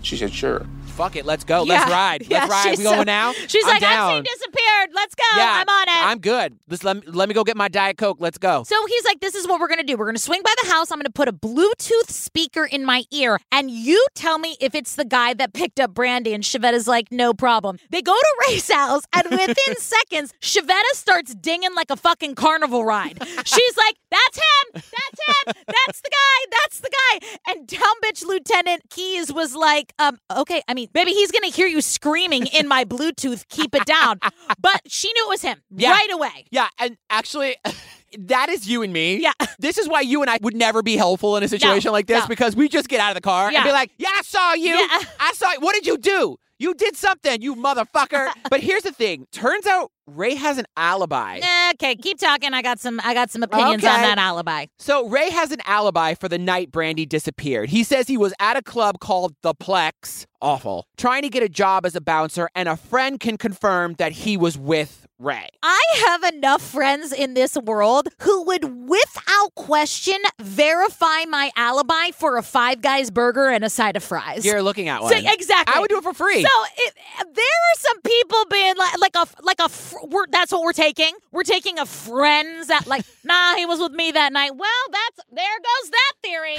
She said, sure. Fuck it, let's go. Let's ride. Yeah, let's ride. We going so- now? She's I'm like, down. I've seen disappeared. Let's go. Yeah, I'm on it. I'm good. Let me, let me go get my Diet Coke. Let's go. So he's like, This is what we're gonna do. We're gonna swing by the house. I'm gonna put a Bluetooth speaker in my ear, and you tell me if it's the guy that picked up Brandy. And Shavetta's like, No problem. They go to *laughs* Ray's house, and within *laughs* seconds, Shavetta starts dinging like a fucking carnival ride. She's like, That's him. That's him. That's the guy. That's the guy. And down bitch Lieutenant Keys was like, um, okay, I mean, maybe he's gonna hear you screaming in my Bluetooth, keep it down. But she knew it was him Yeah. right away. Yeah, and actually, *laughs* that is you and me. Yeah. *laughs* This is why you and I would never be helpful in a situation like this no. because we just get out of the car Yeah. and be like, "Yeah, I saw you. Yeah. I saw you. What did you do? You did something, you motherfucker." *laughs* but here's the thing: turns out Ray has an alibi. Okay, keep talking. I got some I got some opinions Okay. on that alibi. So Ray has an alibi for the night Brandy disappeared. He says he was at a club called The Plex, awful, trying to get a job as a bouncer, and a friend can confirm that he was with Ray. I have enough friends in this world who would, without question, verify my alibi for a Five Guys burger and a side of fries. You're looking at So- one. exactly. I would do it for free. So it, there are some people being like, like a, like a, fr- we're, that's what we're taking. We're taking a friends that, like, *laughs* nah, he was with me that night. Well, that's there goes that theory.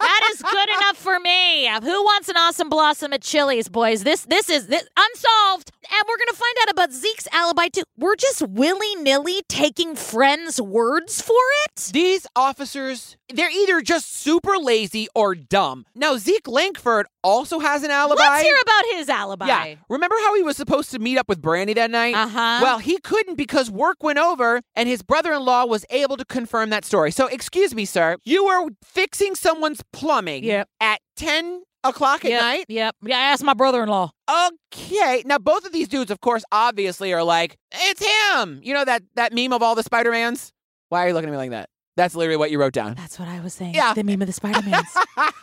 that is good enough for me. Who wants an awesome blossom at Chili's, boys? This, this is this, unsolved, and we're gonna find out about Zeke's alibi too. We're just willy nilly taking friends' words for it. These officers, they're either just super lazy or dumb. Now, Zeke Langford also has an alibi. Let's hear about his alibi. Yeah. Remember how he was supposed to meet up with Brandy that night? Uh-huh. Well, he couldn't because work went over and his brother in law was able to confirm that story. So, excuse me, sir. You were fixing someone's plumbing Yep. at 10 o'clock at Yep, night? Yep. Yeah, I asked my brother-in-law. Okay. Now, both of these dudes, of course, obviously are like, it's him. You know that, that meme of all the Spider Mans? Why are you looking at me like that? That's literally what you wrote down. That's what I was saying. Yeah. The meme of the *laughs* Spider-Mans.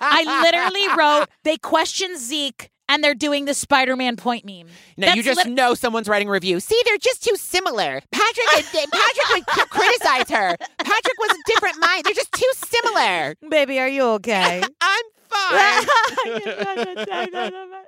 I literally wrote, they question Zeke and they're doing the Spider-Man point meme. Now you just lit- know someone's writing a review. See, they're just too similar. Patrick, *laughs* Patrick would c- criticize her. Patrick was a different mind. They're just too similar. Baby, are you okay? *laughs* I'm fine. *laughs*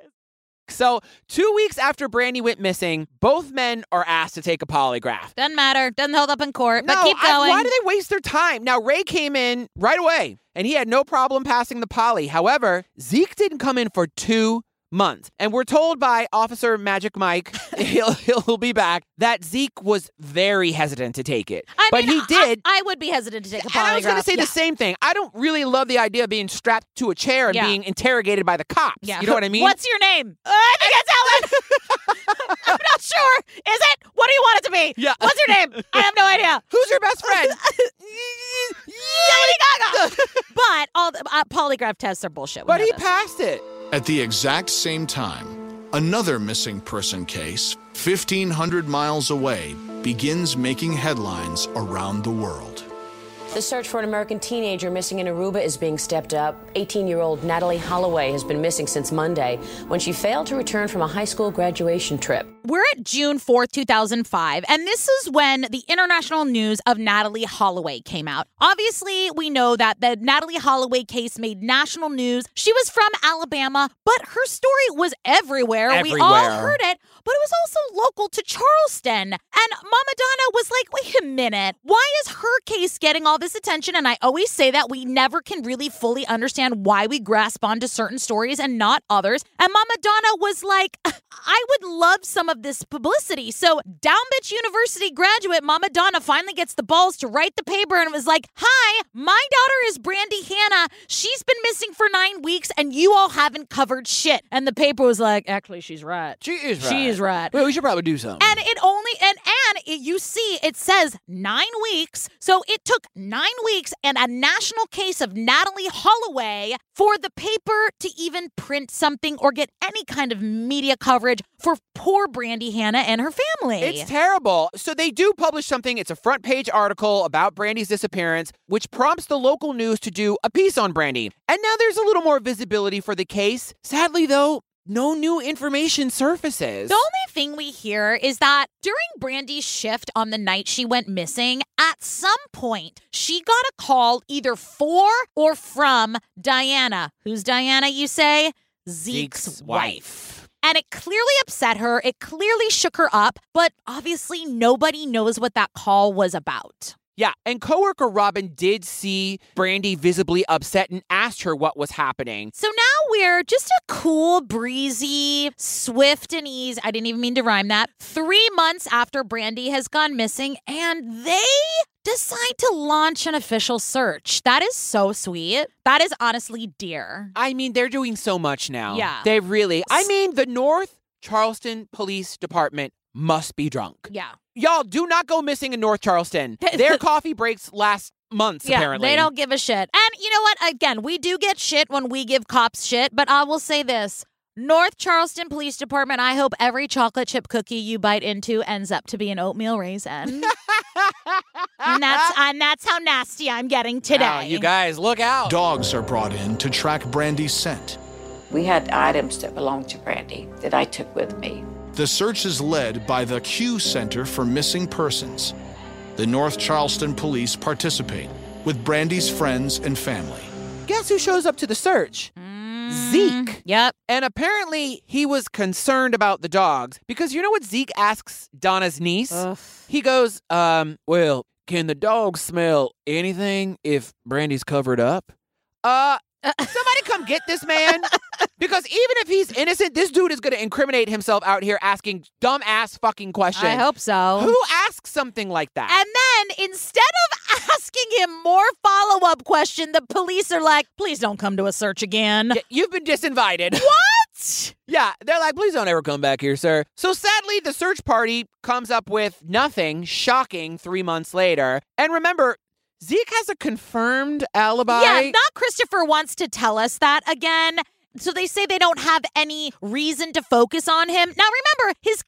so, two weeks after Brandy went missing, both men are asked to take a polygraph. Doesn't matter. Doesn't hold up in court. No, but keep I- going. why do they waste their time? Now, Ray came in right away, and he had no problem passing the poly. However, Zeke didn't come in for two months. And we're told by Officer Magic Mike, *laughs* he'll, he'll be back, that Zeke was very hesitant to take it. I but mean, he did. I, would be hesitant to take a polygraph. and I was going to say yeah. the same thing. I don't really love the idea of being strapped to a chair and Yeah. being interrogated by the cops. Yeah. You know what I mean? What's your name? Uh, *laughs* I think it's Ellen. *laughs* I'm not sure. Is it? What do you want it to be? Yeah. What's your name? I have no idea. Who's your best friend? Lady Gaga. but all the uh, polygraph tests are bullshit. We but he this. passed it. At the exact same time, another missing person case, 1,500 miles away, begins making headlines around the world. The search for an American teenager missing in Aruba is being stepped up. 18 year old Natalee Holloway has been missing since Monday when she failed to return from a high school graduation trip. We're at June 4th, 2005, and this is when the international news of Natalee Holloway came out. Obviously, we know that the Natalee Holloway case made national news. She was from Alabama, but her story was everywhere. We all heard it, but it was also local to Charleston. And Mama Donna was like, wait a minute, why is her case getting all this attention? And I always say that we never can really fully understand why we grasp onto certain stories and not others. And Mama Donna was like, I would love some of this publicity. So, Down Bitch University graduate Mama Donna finally gets the balls to write the paper and was like, Hi, my daughter is Brandy Hannah. She's been missing for nine weeks and you all haven't covered shit. And the paper was like, Actually, she's right. She is right. She is right. Well, we should probably do something. And it only and and it, you see it says 9 weeks. So it took 9 weeks and a national case of Natalee Holloway for the paper to even print something or get any kind of media coverage for poor Brandy Hannah and her family. It's terrible. So they do publish something. It's a front page article about Brandy's disappearance, which prompts the local news to do a piece on Brandy. And now there's a little more visibility for the case. Sadly, though, no new information surfaces. The only thing we hear is that during Brandy's shift on the night she went missing, at some point, she got a call either for or from Diana. Who's Diana, you say? Zeke's, Zeke's wife. wife. And it clearly upset her. It clearly shook her up, but obviously nobody knows what that call was about. Yeah, and coworker Robin did see Brandy visibly upset and asked her what was happening. So now we're just a cool, breezy, swift and easy. I didn't even mean to rhyme that. Three months after Brandy has gone missing, and they decide to launch an official search. That is so sweet. That is honestly dear. I mean, they're doing so much now. Yeah. They really, I mean, the North Charleston Police Department must be drunk. Yeah. Y'all do not go missing in North Charleston. *laughs* Their coffee breaks last months, Yeah, apparently. they don't give a shit. And you know what? Again, we do get shit when we give cops shit, but I will say this. North Charleston Police Department, I hope every chocolate chip cookie you bite into ends up to be an oatmeal raisin. *laughs* and that's and that's how nasty I'm getting today. Wow, you guys, look out. Dogs are brought in to track Brandy's scent. We had items that belonged to Brandy that I took with me. The search is led by the CUE Center for Missing Persons. The North Charleston police participate with Brandy's friends and family. Guess who shows up to the search? Zeke. Yep. And apparently he was concerned about the dogs because you know what Zeke asks Donna's niece? He goes, um, well, can the dogs smell anything if Brandy's covered up? Uh, somebody come get this man. Because even if he's innocent, this dude is going to incriminate himself out here asking dumb ass fucking questions. I hope so. Who asks something like that? And then instead of asking him more follow up question, the police are like, please don't come to a search again. You've been disinvited. What? *laughs* Yeah, they're like, please don't ever come back here, sir. So sadly, the search party comes up with nothing shocking three months later. And remember, Zeke has a confirmed alibi. Yeah, not Christopher wants to tell us that again. So they say they don't have any reason to focus on him. Now remember, his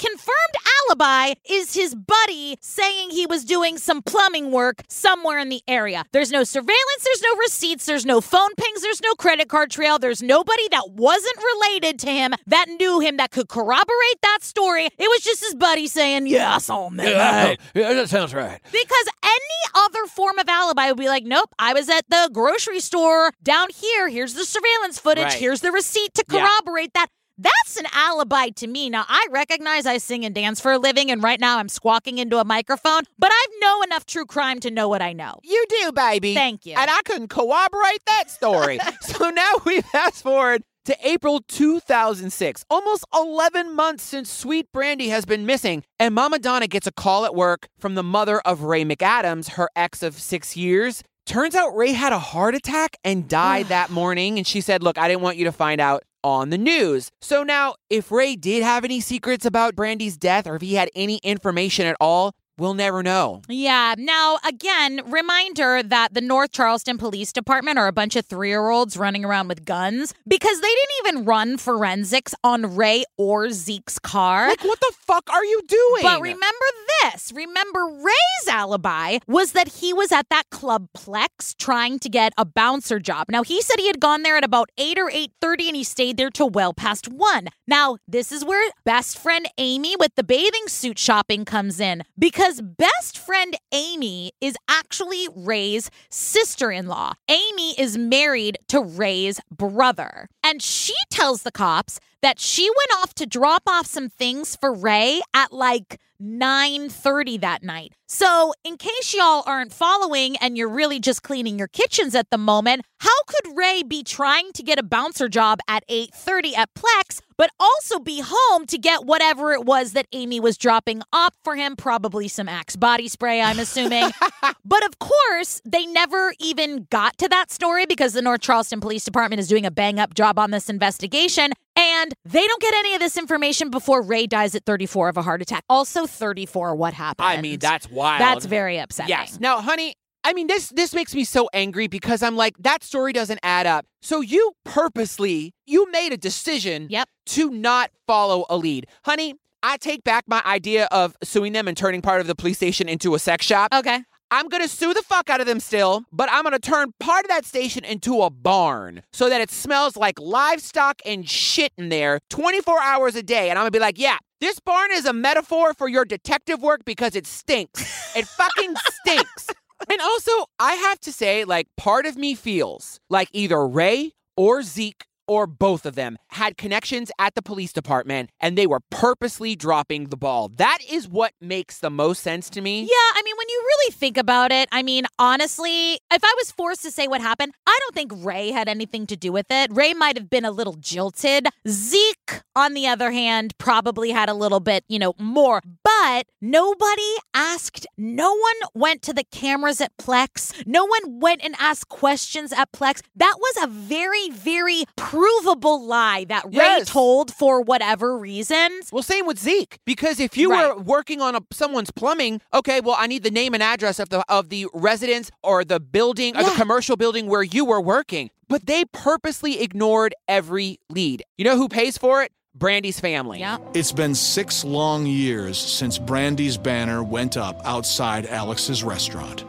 alibi is his buddy saying he was doing some plumbing work somewhere in the area. There's no surveillance, there's no receipts, there's no phone pings, there's no credit card trail, there's nobody that wasn't related to him that knew him that could corroborate that story. It was just his buddy saying, "Yeah, I saw him that night." yeah, that sounds right. Because any other form of alibi would be like, nope, I was at the grocery store down here. Here's the surveillance footage. Right. Here's the receipt to Yeah. corroborate that. That's an alibi to me. Now, I recognize I sing and dance for a living, and right now I'm squawking into a microphone, but I know enough true crime to know what I know. You do, baby. Thank you. And I couldn't corroborate that story. *laughs* so now we fast forward to April 2006, almost 11 months since Sweet Brandy has been missing. And Mama Donna gets a call at work from the mother of Ray McAdams, her ex of six years. Turns out Ray had a heart attack and died that morning. And she said, Look, I didn't want you to find out on the news. So now, if Ray did have any secrets about Brandy's death or if he had any information at all, we'll never know. Yeah. Now, again, reminder that the North Charleston Police Department are a bunch of three year olds running around with guns because they didn't even run forensics on Ray or Zeke's car. Like, what the fuck are you doing? But remember this. Remember Ray's alibi was that he was at that club Plex trying to get a bouncer job. Now he said he had gone there at about 8 or 8:30 and he stayed there till well past 1. Now, this is where best friend Amy with the bathing suit shopping comes in because best friend Amy is actually Ray's sister-in-law. Amy is married to Ray's brother. And she tells the cops that she went off to drop off some things for Ray at like 9:30 that night. So, in case y'all aren't following and you're really just cleaning your kitchens at the moment, how could Ray be trying to get a bouncer job at 8:30 at Plex but also be home to get whatever it was that Amy was dropping off for him, probably some Axe body spray, I'm assuming. *laughs* but of course, they never even got to that story because the North Charleston Police Department is doing a bang up job on this investigation. And they don't get any of this information before Ray dies at 34 of a heart attack. Also, 34, what happened? I mean, that's wild. That's very upsetting. Yes. Now, honey, I mean this this makes me so angry because I'm like that story doesn't add up. So you purposely you made a decision Yep. to not follow a lead. Honey, I take back my idea of suing them and turning part of the police station into a sex shop. Okay. I'm going to sue the fuck out of them still, but I'm going to turn part of that station into a barn so that it smells like livestock and shit in there 24 hours a day. And I'm going to be like, yeah, this barn is a metaphor for your detective work because it stinks. It *laughs* fucking stinks. And also, I have to say, like, part of me feels like either Ray or Zeke or both of them had connections at the police department and they were purposely dropping the ball. That is what makes the most sense to me. Yeah, I mean, when you really think about it, I mean, honestly, if I was forced to say what happened, I don't think Ray had anything to do with it. Ray might have been a little jilted. Zeke, on the other hand, probably had a little bit, you know, more. But nobody asked. No one went to the cameras at Plex. No one went and asked questions at Plex. That was a very, very provable lie that Ray Yes. told for whatever reasons. Well, same with Zeke, because if you were working on a, someone's plumbing, okay, well, I need the name and address of the of the residence or the building or the commercial building where you were working. But they purposely ignored every lead. You know who pays for it? Brandy's family. Yeah. It's been six long years since Brandy's banner went up outside Alex's restaurant.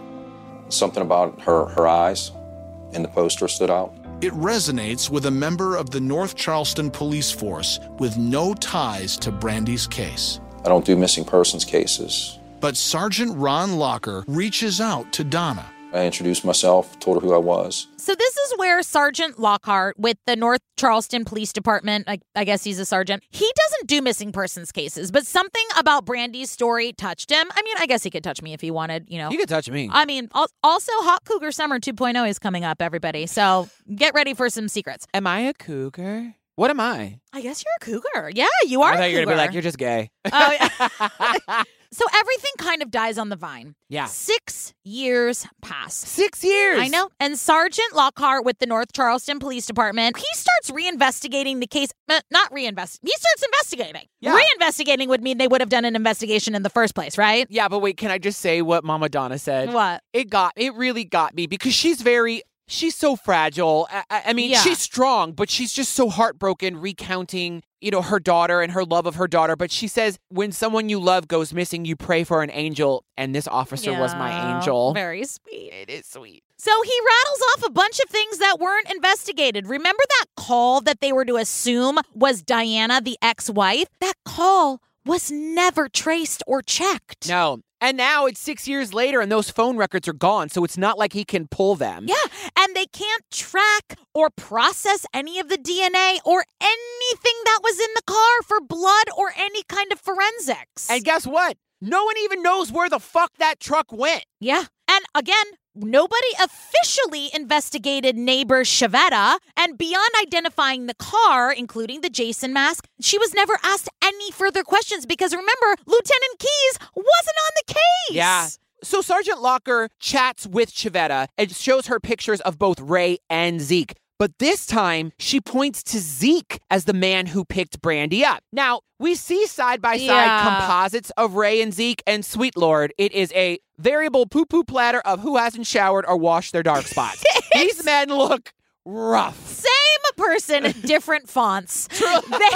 Something about her, her eyes in the poster stood out. It resonates with a member of the North Charleston Police Force with no ties to Brandy's case. I don't do missing persons cases. But Sergeant Ron Locker reaches out to Donna. I introduced myself, told her who I was. So this is where Sergeant Lockhart with the North Charleston Police Department, I, I guess he's a sergeant, he doesn't do missing persons cases, but something about Brandy's story touched him. I mean, I guess he could touch me if he wanted, you know. He could touch me. I mean, also Hot Cougar Summer 2.0 is coming up, everybody. So get ready for some secrets. Am I a cougar? What am I? I guess you're a cougar. Yeah, you are I thought you were cougar. gonna be like, you're just gay. *laughs* Oh, yeah. *laughs* so everything kind of dies on the vine. Yeah. Six years pass. Six years. I know. And Sergeant Lockhart with the North Charleston Police Department, he starts reinvestigating the case. Uh, not reinvest. He starts investigating. Yeah. Reinvestigating would mean they would have done an investigation in the first place, right? Yeah, but wait, can I just say what Mama Donna said? What? It got it really got me because she's very she's so fragile. I, I- mean, Yeah. she's strong, but she's just so heartbroken recounting, you know, her daughter and her love of her daughter. But she says when someone you love goes missing, you pray for an angel, and this officer was my angel. Very sweet. It is sweet. So he rattles off a bunch of things that weren't investigated. Remember that call that they were to assume was Diana, the ex wife? That call was never traced or checked. No. And now it's six years later, and those phone records are gone, so it's not like he can pull them. Yeah, and they can't track or process any of the DNA or anything that was in the car for blood or any kind of forensics. And guess what? No one even knows where the fuck that truck went. yeah, and again, nobody officially investigated neighbor Shavetta, and beyond identifying the car, including the Jason mask, she was never asked any further questions because remember, Lieutenant Keys wasn't on the case. Yeah. So Sergeant Locker chats with Shavetta and shows her pictures of both Ray and Zeke. But this time, she points to Zeke as the man who picked Brandy up. Now, we see side by side composites of Ray and Zeke, and sweet lord, it is a variable poo poo platter of who hasn't showered or washed their dark spots. *laughs* These men look rough. Same person, different fonts. *laughs* They,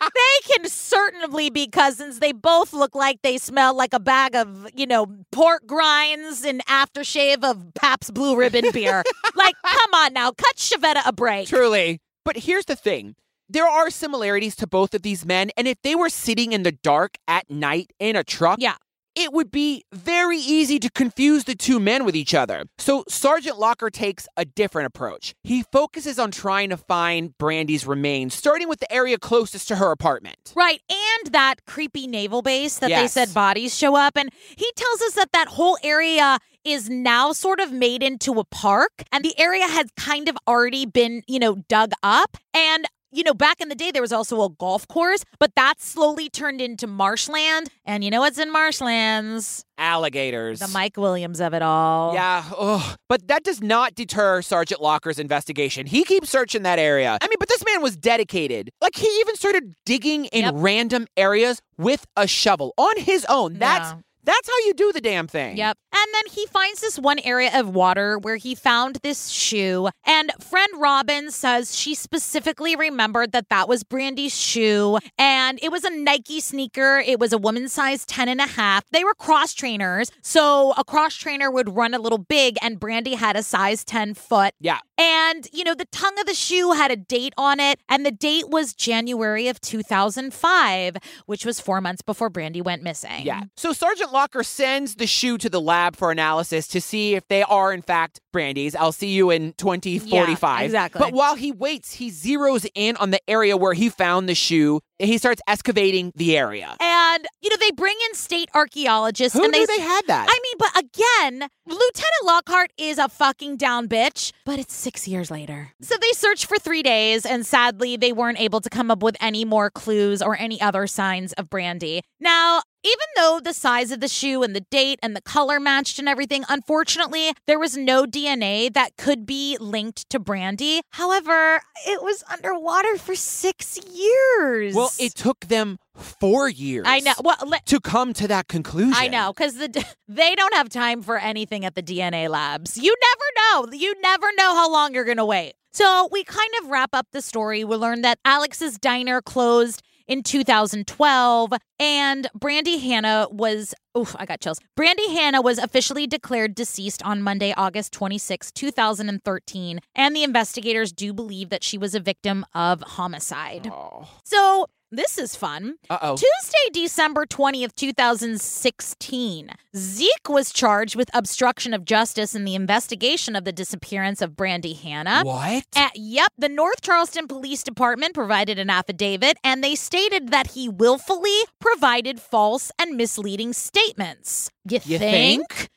they can certainly be cousins. They both look like they smell like a bag of, you know, pork grinds and aftershave of Pabst Blue Ribbon beer. like, come on now, cut Shavetta a break. Truly. But here's the thing. There are similarities to both of these men, and if they were sitting in the dark at night in a truck, Yeah. It would be very easy to confuse the two men with each other. So Sergeant Locker takes a different approach. He focuses on trying to find Brandy's remains, starting with the area closest to her apartment. Right, and that creepy naval base that they said bodies show up. And he tells us that that whole area is now sort of made into a park, and the area has kind of already been, you know, dug up. And you know, back in the day, there was also a golf course, but that slowly turned into marshland. And you know what's in marshlands? Alligators. The Mike Williams of it all. Yeah, ugh. but that does not deter Sergeant Locker's investigation. He keeps searching that area. I mean, but this man was dedicated. Like he even started digging in Yep. random areas with a shovel on his own. That's Yeah. That's how you do the damn thing. Yep. And then he finds this one area of water where he found this shoe. And friend Robin says she specifically remembered that that was Brandy's shoe. And it was a Nike sneaker. It was a woman's size 10 and a half. They were cross trainers. So a cross trainer would run a little big, and Brandy had a size 10 foot. Yeah. And, you know, the tongue of the shoe had a date on it, and the date was January of 2005, which was four months before Brandy went missing. Yeah. So Sergeant Locker sends the shoe to the lab for analysis to see if they are, in fact, Brandy's. I'll see you in 2045. Yeah, exactly. But while he waits, he zeroes in on the area where he found the shoe he starts excavating the area. And, you know, they bring in state archaeologists Who and they knew they had that? I mean, but again, Lieutenant Lockhart is a fucking down bitch, but it's six years later. So they searched for three days, and sadly, they weren't able to come up with any more clues or any other signs of Brandy. Now, even though the size of the shoe and the date and the color matched and everything, unfortunately, there was no DNA that could be linked to Brandy. However, it was underwater for six years. Well, it took them four years. I know. Well, let, to come to that conclusion. I know because the *laughs* they don't have time for anything at the DNA labs. You never know. You never know how long you're gonna wait. So we kind of wrap up the story. We learn that Alex's diner closed in 2012 and Brandy Hanna was oof, I got chills. Brandy Hanna was officially declared deceased on Monday, August 26, 2013, and the investigators do believe that she was a victim of homicide. So this is fun. Uh-oh. Tuesday, December 20th, 2016, Zeke was charged with obstruction of justice in the investigation of the disappearance of Brandy Hanna. What? Uh, yep, the North Charleston Police Department provided an affidavit and they stated that he willfully provided false and misleading statements. You, You think? think?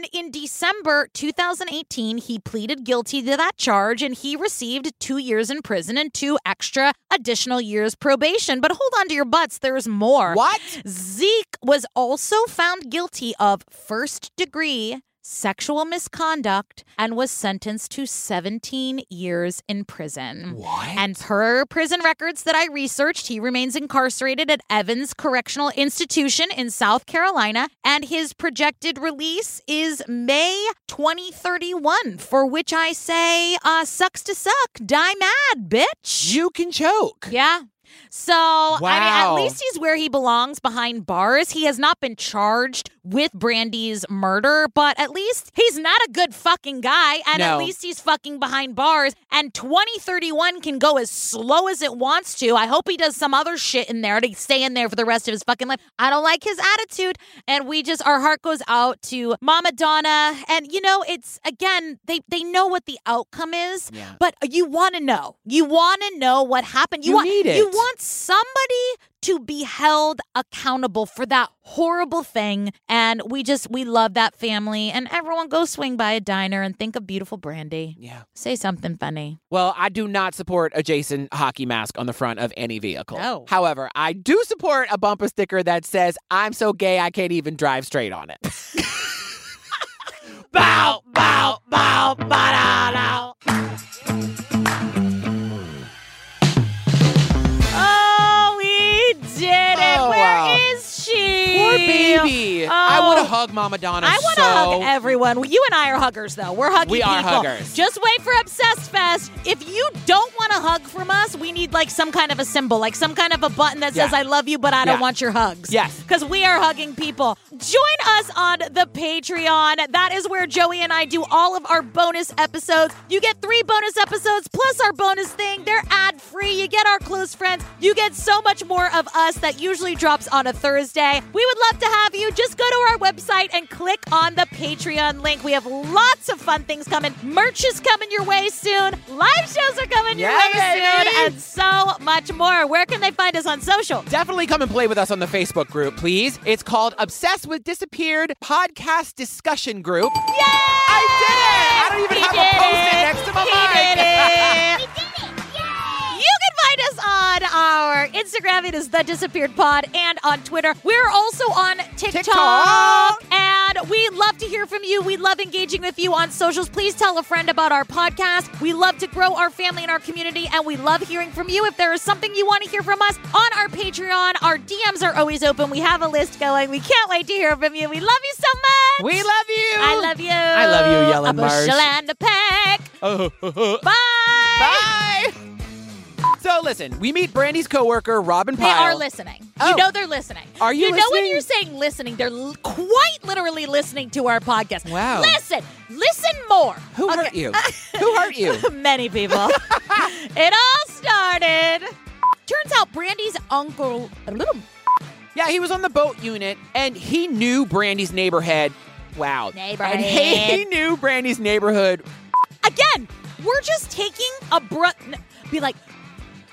And in December 2018, he pleaded guilty to that charge and he received two years in prison and two extra additional years probation. But hold on to your butts, there's more. What? Zeke was also found guilty of first degree sexual misconduct and was sentenced to 17 years in prison. What? And per prison records that I researched, he remains incarcerated at Evans Correctional Institution in South Carolina, and his projected release is May 2031, for which I say, uh, sucks to suck, die mad, bitch. You can choke. Yeah. So, I mean, at least he's where he belongs behind bars. He has not been charged with Brandy's murder, but at least he's not a good fucking guy. And at least he's fucking behind bars. And 2031 can go as slow as it wants to. I hope he does some other shit in there to stay in there for the rest of his fucking life. I don't like his attitude. And we just, our heart goes out to Mama Donna. And, you know, it's, again, they, they know what the outcome is, Yeah. but you want to know. You want to know what happened. You want, need You it. Want somebody to be held accountable for that horrible thing. And we just, we love that family. And everyone go swing by a diner and think of beautiful Brandy. Yeah. Say something funny. Well, I do not support a Jason hockey mask on the front of any vehicle. No. However, I do support a bumper sticker that says, I'm so gay I can't even drive straight on it. *laughs* bow, bow, bow, ba da baby. I Oh. want to hug Mama Donna I want to so hug everyone. You and I are huggers, though. We're huggy We are huggers. Just wait for Obsessed Fest. If you don't want a hug from us, we need like some kind of a symbol, like some kind of a button that says Yeah. "I love you," but I don't Yeah. want your hugs. Yes. because we are hugging people. Join us on the Patreon. That is where Joey and I do all of our bonus episodes. You get three bonus episodes plus our bonus thing. They're ad free. You get our close friends. You get so much more of us that usually drops on a Thursday. We would love to have you. Just go to our website and click on the Patreon link. We have lots of fun things coming. Merch is coming your way soon. Live shows are coming your Yeah, way soon, and so much more. Where can they find us on social? Definitely come and play with us on the Facebook group, please. It's called Obsessed with Disappeared Podcast Discussion Group. Yay! I did it! I don't even Instagram. It is the Disappeared Pod, and on Twitter. We're also on TikTok, TikTok. and we love to hear from you. We love engaging with you on socials. Please tell a friend about our podcast. We love to grow our family and our community, and we love hearing from you. If there is something you want to hear from us on our Patreon, our DMs are always open. We have a list going. We can't wait to hear from you. We love you so much. We love you. I love you. I love you, Yellen a Marsh. bushel and a peck. Oh, *laughs* Bye. Bye. So listen, we meet Brandy's coworker, Robin They Pyle. are listening. Oh. You know they're listening. Are you You know when you're saying listening, they're l- quite literally listening to our podcast. Wow. Listen, listen more. Who hurt you? *laughs* Who hurt you? *laughs* Many people. *laughs* it all started. Turns out Brandy's uncle. Yeah, he was on the boat unit and he knew Brandy's neighborhood. Wow. Neighborhood. And he, he knew Brandy's neighborhood. Again, we're just taking a bro. n- Be like,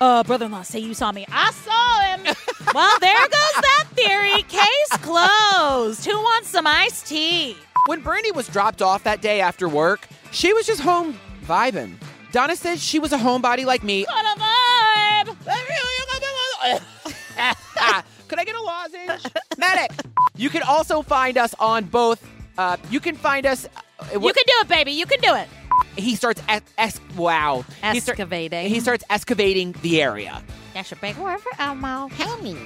uh, brother-in-law, say you saw me. I saw him. *laughs* well, there goes that theory. Case closed. Who wants some iced tea? When Brandy was dropped off that day after work, she was just home vibing. Donna says she was a homebody like me. What a vibe. *laughs* Could I get a lozenge? Medic. You can also find us on both. Uh, you can find us. Uh, You can do it, baby. You can do it. He starts. Es- es- wow. He start- Excavating. he starts excavating the area. That's a big word for Elmo. Help *laughs* *laughs* me.